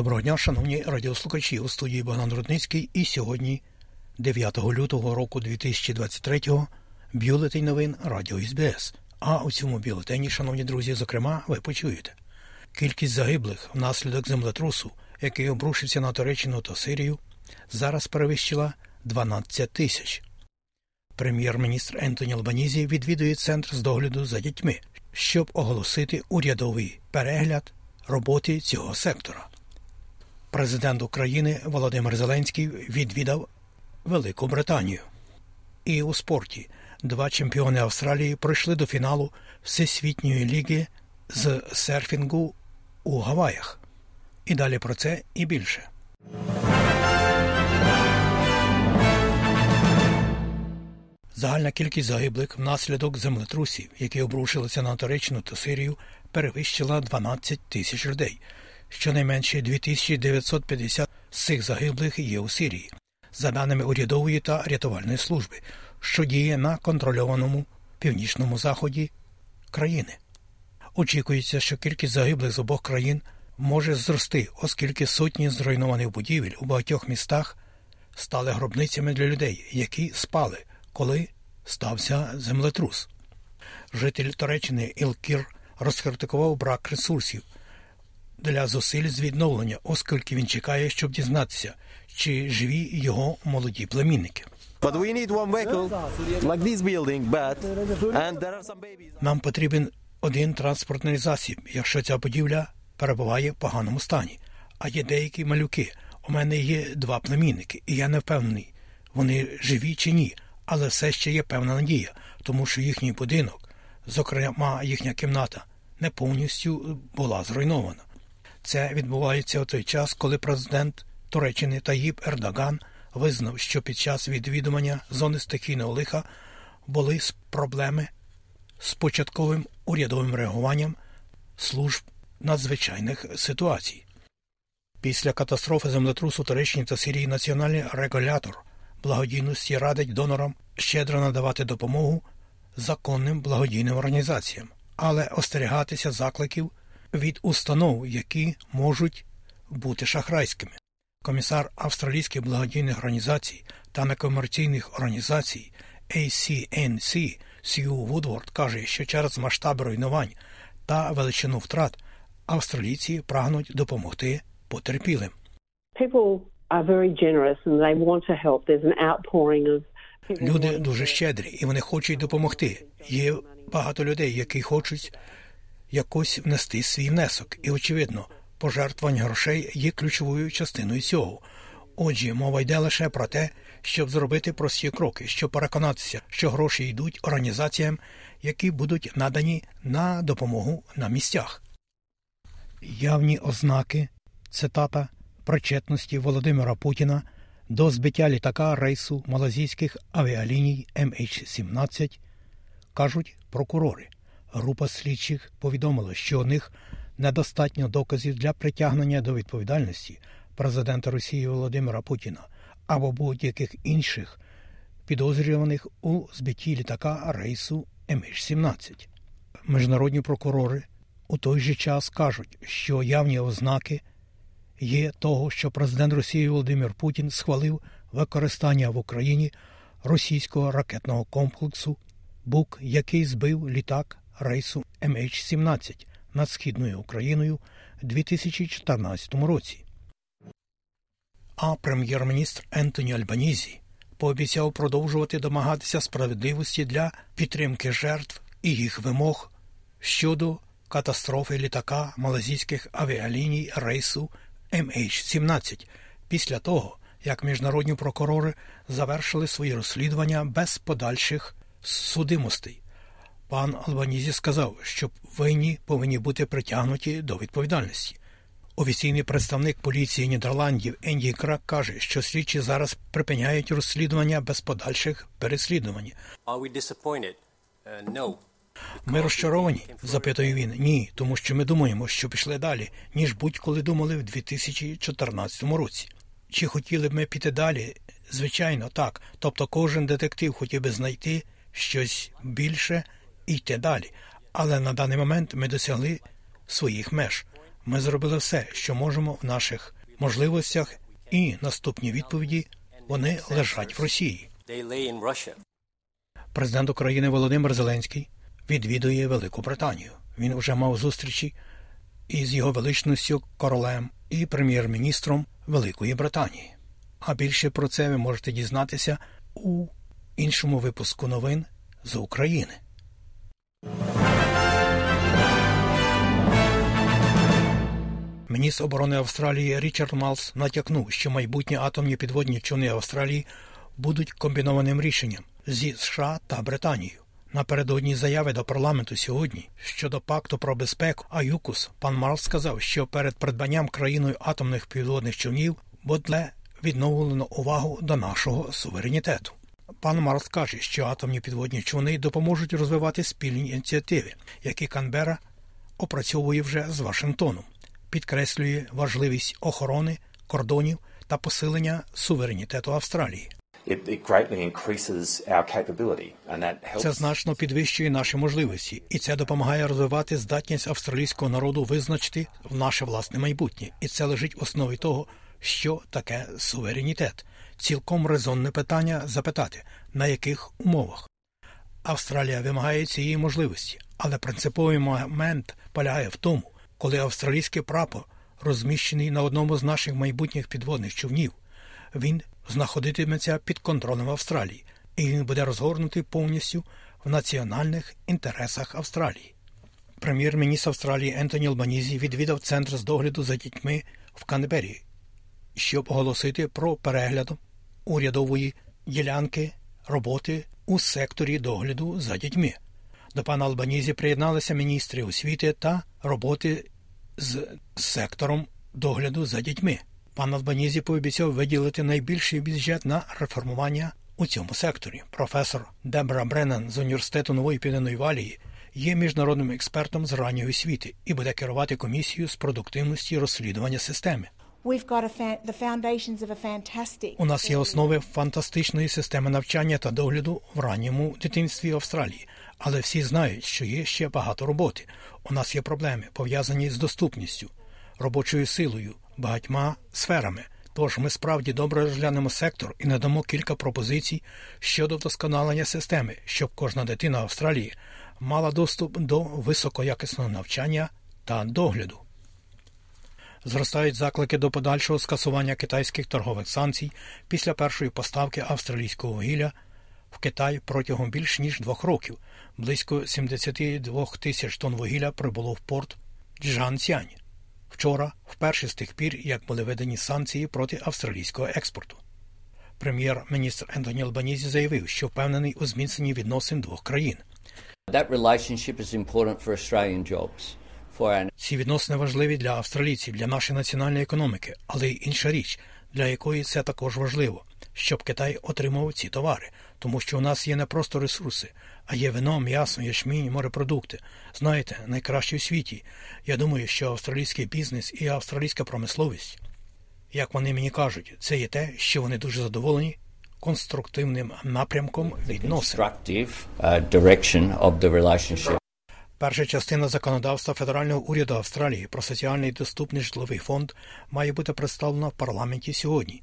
Доброго дня, шановні радіослухачі у студії Богдан Рудницький. І сьогодні, 9 лютого року 2023-го, бюлетень новин Радіо СБС. А у цьому бюлетені, шановні друзі, зокрема, ви почуєте. Кількість загиблих внаслідок землетрусу, який обрушився на Туреччину та Сирію, зараз перевищила 12 тисяч. Прем'єр-міністр Ентоні Албанізі відвідує центр з догляду за дітьми, щоб оголосити урядовий перегляд роботи цього сектора. Президент України Володимир Зеленський відвідав Велику Британію. І у спорті два чемпіони Австралії пройшли до фіналу Всесвітньої ліги з серфінгу у Гаваях. І далі про це і більше. Загальна кількість загиблих внаслідок землетрусів, які обрушилися на Туреччину та Сирію, перевищила 12 тисяч людей. Щонайменше 2950 з цих загиблих є у Сирії, за даними урядової та рятувальної служби, що діє на контрольованому північному заході країни. Очікується, що кількість загиблих з обох країн може зрости, оскільки сотні зруйнованих будівель у багатьох містах стали гробницями для людей, які спали, коли стався землетрус. Житель Туреччини Ілкір розкритикував брак ресурсів для зусиль з відновлення, оскільки він чекає, щоб дізнатися, чи живі його молоді племінники. Нам потрібен один транспортний засіб, якщо ця будівля перебуває в поганому стані. А є деякі малюки. У мене є два племінники, і я не впевнений, вони живі чи ні, але все ще є певна надія, тому що їхній будинок, зокрема їхня кімната, не повністю була зруйнована. Це відбувається у той час, коли президент Туреччини Таїб Ердоган визнав, що під час відвідування зони стихійного лиха були проблеми з початковим урядовим реагуванням служб надзвичайних ситуацій. Після катастрофи землетрусу Туреччині та Сирії національний регулятор благодійності радить донорам щедро надавати допомогу законним благодійним організаціям, але остерігатися закликів від установ, які можуть бути шахрайськими. Комісар австралійських благодійних організацій та некомерційних організацій ACNC Сью Вудворд каже, що через масштаби руйнувань та величину втрат австралійці прагнуть допомогти потерпілим. Люди дуже щедрі і вони хочуть допомогти. Є багато людей, які хочуть якось внести свій внесок. І, очевидно, пожертвування грошей є ключовою частиною цього. Отже, мова йде лише про те, щоб зробити прості кроки, щоб переконатися, що гроші йдуть організаціям, які будуть надані на допомогу на місцях. Явні ознаки цитата причетності Володимира Путіна до збиття літака рейсу малазійських авіаліній MH17 кажуть прокурори. Група слідчих повідомила, що у них недостатньо доказів для притягнення до відповідальності президента Росії Володимира Путіна або будь-яких інших підозрюваних у збитті літака рейсу MH17. Міжнародні прокурори у той же час кажуть, що явні ознаки є того, що президент Росії Володимир Путін схвалив використання в Україні російського ракетного комплексу Бук, який збив літак рейсу MH17 над східною Україною у 2014 році. А прем'єр-міністр Ентоні Альбанізі пообіцяв продовжувати домагатися справедливості для підтримки жертв і їх вимог щодо катастрофи літака малазійських авіаліній рейсу MH17 після того, як міжнародні прокурори завершили свої розслідування без подальших судимостей. Пан Албанізі сказав, що винні повинні бути притягнуті до відповідальності. Офіційний представник поліції Нідерландів Енді Крак каже, що слідчі зараз припиняють розслідування без подальших переслідувань. Uh, no. Ми розчаровані? запитує він. Ні, тому що ми думаємо, що пішли далі, ніж будь-коли думали в 2014 році. Чи хотіли б ми піти далі? Звичайно, так. Тобто кожен детектив хотів би знайти щось більше і йти далі. Але на даний момент ми досягли своїх меж. Ми зробили все, що можемо в наших можливостях, і наступні відповіді вони лежать в Росії. Президент України Володимир Зеленський відвідує Велику Британію. Він вже мав зустрічі із його величністю королем і прем'єр-міністром Великої Британії. А більше про це ви можете дізнатися у іншому випуску новин з України. Міністр оборони Австралії Річард Малс натякнув, що майбутні атомні підводні човни Австралії будуть комбінованим рішенням зі США та Британією. Напередодні заяви до парламенту сьогодні щодо пакту про безпеку АЮКУС пан Малс сказав, що перед придбанням країною атомних підводних човнів буде відновлено увагу до нашого суверенітету. Пан Марс каже, що атомні підводні човни допоможуть розвивати спільні ініціативи, які Канбера опрацьовує вже з Вашингтоном, підкреслює важливість охорони кордонів та посилення суверенітету Австралії. Це значно підвищує наші можливості, і це допомагає розвивати здатність австралійського народу визначити в наше власне майбутнє. І це лежить в основі того, що таке суверенітет. Цілком резонне питання запитати, на яких умовах. Австралія вимагає цієї можливості, але принциповий момент полягає в тому, коли австралійський прапор розміщений на одному з наших майбутніх підводних човнів, він знаходитиметься під контролем Австралії, і він буде розгорнутий повністю в національних інтересах Австралії. Прем'єр-міністр Австралії Ентоні Албанізі відвідав центр з догляду за дітьми в Канбері, щоб оголосити про перегляд урядової ділянки роботи у секторі догляду за дітьми. До пана Албанізі приєдналися міністри освіти та роботи з сектором догляду за дітьми. Пан Албанізі пообіцяв виділити найбільший бюджет на реформування у цьому секторі. Професор Дебра Бреннан з університету Нової Південної Валії є міжнародним експертом з ранньої освіти і буде керувати комісією з продуктивності розслідування системи. У нас є основи фантастичної системи навчання та догляду в ранньому дитинстві Австралії, але всі знають, що є ще багато роботи. У нас є проблеми, пов'язані з доступністю, робочою силою, багатьма сферами. Тож ми справді добре розглянемо сектор і надамо кілька пропозицій щодо вдосконалення системи, щоб кожна дитина Австралії мала доступ до високоякісного навчання та догляду. Зростають заклики до подальшого скасування китайських торгових санкцій після першої поставки австралійського вугілля в Китай протягом більш ніж двох років. Близько 72 тисяч тонн вугілля прибуло в порт Джанцянь. Вчора, вперше з тих пір, як були введені санкції проти австралійського експорту. Прем'єр-міністр Ентоні Албанізі заявив, що впевнений у зміцненні відносин двох країн. That relationship is important for Australian jobs, Ці відносини важливі для австралійців, для нашої національної економіки, але й інша річ, для якої це також важливо, щоб Китай отримав ці товари, тому що у нас є не просто ресурси, а є вино, м'ясо, ячмінь, морепродукти. Знаєте, найкращі у світі. Я думаю, що австралійський бізнес і австралійська промисловість, як вони мені кажуть, це є те, що вони дуже задоволені конструктивним напрямком відносин. Перша частина законодавства федерального уряду Австралії про соціальний доступний житловий фонд має бути представлена в парламенті сьогодні.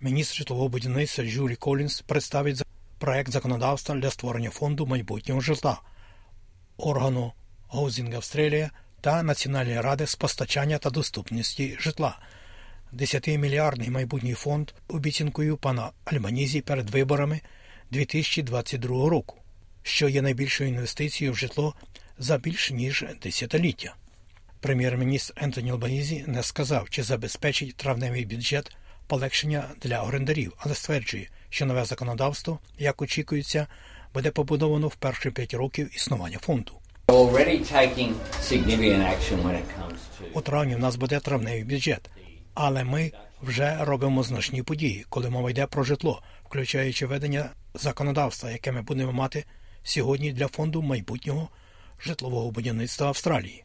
Міністр житлового будівництва Джулі Колінс представить проект законодавства для створення фонду майбутнього житла, органу Housing Australia та Національної ради з постачання та доступності житла. 10-мільярдний майбутній фонд обіцянкою пана Альбанізі перед виборами 2022 року, що є найбільшою інвестицією в житло за більш ніж десятиліття. Прем'єр-міністр Ентоні Албанізі не сказав, чи забезпечить травневий бюджет полегшення для орендарів, але стверджує, що нове законодавство, як очікується, буде побудовано в перші п'ять років існування фонду. У травні в нас буде травневий бюджет, але ми вже робимо значні події, коли мова йде про житло, включаючи ведення законодавства, яке ми будемо мати сьогодні для фонду майбутнього житлового будівництва Австралії.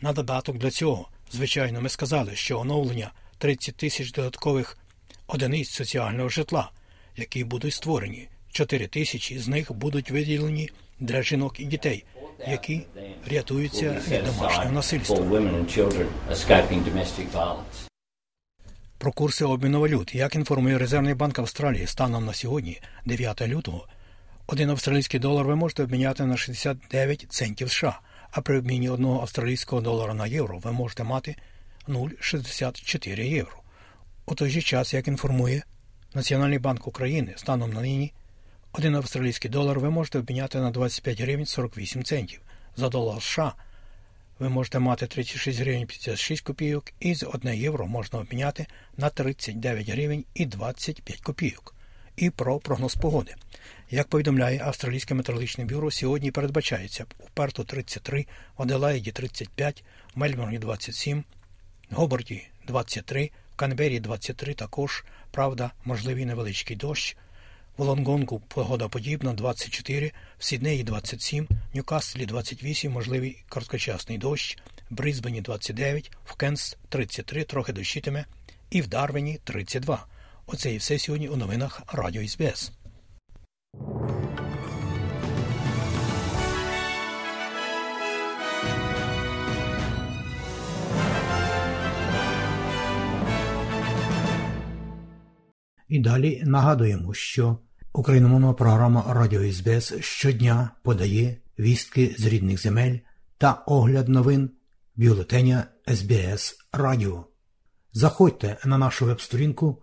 На додаток для цього, звичайно, ми сказали, що оновлення 30 тисяч додаткових одиниць соціального житла, які будуть створені. 4 тисячі з них будуть виділені для жінок і дітей, які рятуються від домашнього насильства. Про курси обміну валют. Як інформує Резервний банк Австралії станом на сьогодні, 9 лютого, один австралійський долар ви можете обміняти на 69 центів США, а при обміні одного австралійського долара на євро ви можете мати 0,64 євро. У той же час, як інформує Національний банк України станом на нині, один австралійський долар ви можете обміняти на 25 гривень 48 центів. За долар США ви можете мати 36 гривень 56 копійок і з 1 євро можна обміняти на 39 гривень і 25 копійок. І про прогноз погоди. Як повідомляє Австралійське метеорологічне бюро, сьогодні передбачається у Перту 33, в Аделаїді 35, в Мельбурні 27, в Гоборді 23, в Канбері 23 також, правда, можливий невеличкий дощ. В Лонгонгу погода подібна 24, в Сіднеї 27, в Ньюкаслі 28, можливий короткочасний дощ, в Брисбені 29, в Кенс 33, трохи дощитиме, і в Дарвіні 32. Оце і все сьогодні у новинах Радіо СБС. І далі нагадуємо, що україномовна програма Радіо СБС щодня подає вістки з рідних земель та огляд новин бюлетеня СБС Радіо. Заходьте на нашу веб-сторінку